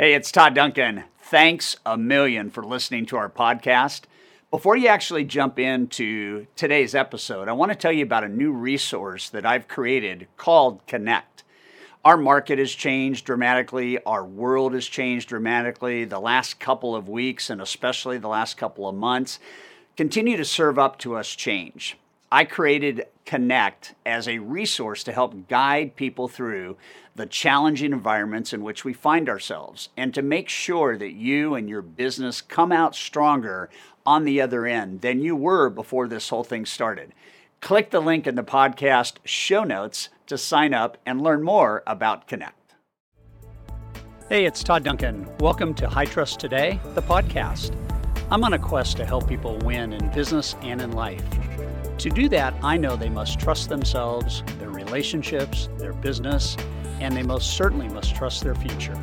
Hey, it's Todd Duncan. Thanks a million for listening to our podcast. Before you actually jump into today's episode, I want to tell you about a new resource that I've created called Connect. Our market has changed dramatically, our world has changed dramatically. The last couple of weeks, and especially the last couple of months, continue to serve up to us change. I created Connect as a resource to help guide people through the challenging environments in which we find ourselves and to make sure that you and your business come out stronger on the other end than you were before this whole thing started. Click the link in the podcast show notes to sign up and learn more about Connect. Hey, it's Todd Duncan. Welcome to High Trust Today, the podcast. I'm on a quest to help people win in business and in life. To do that, I know they must trust themselves, their relationships, their business, and they most certainly must trust their future.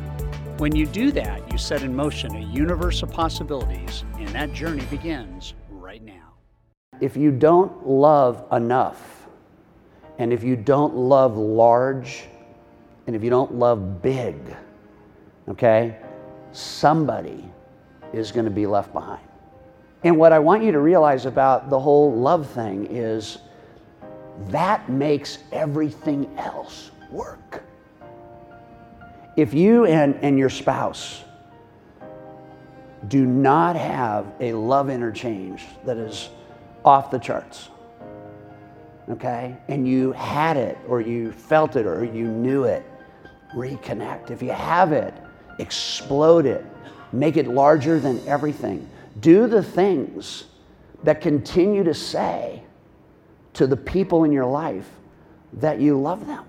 When you do that, you set in motion a universe of possibilities, and that journey begins right now. If you don't love enough, and if you don't love large, and if you don't love big, okay, somebody is going to be left behind. And what I want you to realize about the whole love thing is that makes everything else work. If you and, and your spouse do not have a love interchange that is off the charts, okay, and you had it or you felt it or you knew it, reconnect. If you have it, explode it, make it larger than everything. Do the things that continue to say to the people in your life that you love them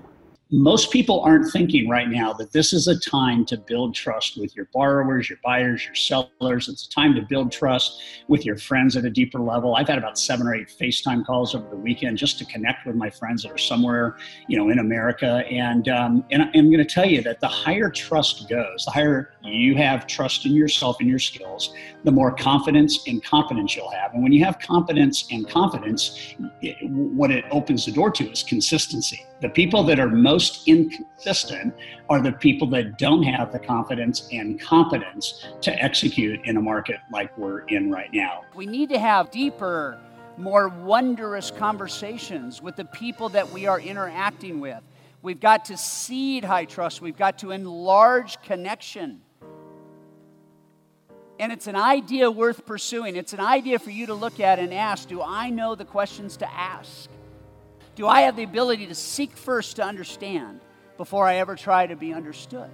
most people aren't thinking right now that this is a time to build trust with your borrowers, your buyers, your sellers. It's a time to build trust with your friends at a deeper level. I've had about seven or eight FaceTime calls over the weekend just to connect with my friends that are somewhere, you know, in America. And um, and I'm going to tell you that the higher trust goes, the higher you have trust in yourself and your skills, the more confidence and confidence you'll have. And when you have confidence and confidence, it, what it opens the door to is consistency. The people that are most inconsistent are the people that don't have the confidence and competence to execute in a market like we're in right now. We need to have deeper, more wondrous conversations with the people that we are interacting with. We've got to seed high trust, we've got to enlarge connection. And it's an idea worth pursuing. It's an idea for you to look at and ask Do I know the questions to ask? Do I have the ability to seek first to understand before I ever try to be understood?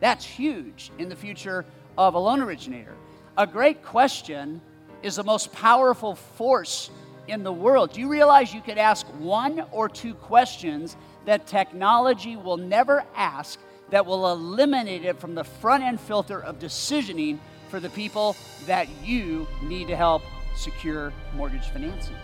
That's huge in the future of a loan originator. A great question is the most powerful force in the world. Do you realize you could ask one or two questions that technology will never ask that will eliminate it from the front end filter of decisioning for the people that you need to help secure mortgage financing?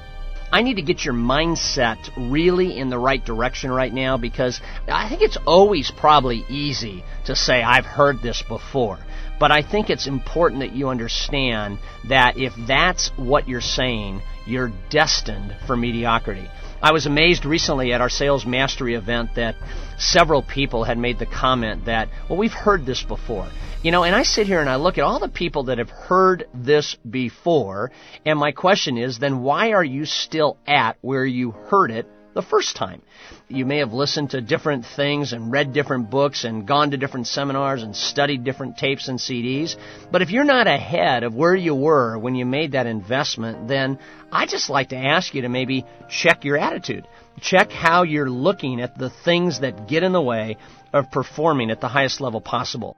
I need to get your mindset really in the right direction right now because I think it's always probably easy to say, I've heard this before. But I think it's important that you understand that if that's what you're saying, you're destined for mediocrity. I was amazed recently at our sales mastery event that several people had made the comment that, well, we've heard this before. You know, and I sit here and I look at all the people that have heard this before, and my question is, then why are you still at where you heard it the first time? You may have listened to different things and read different books and gone to different seminars and studied different tapes and CDs. But if you're not ahead of where you were when you made that investment, then I just like to ask you to maybe check your attitude. Check how you're looking at the things that get in the way of performing at the highest level possible.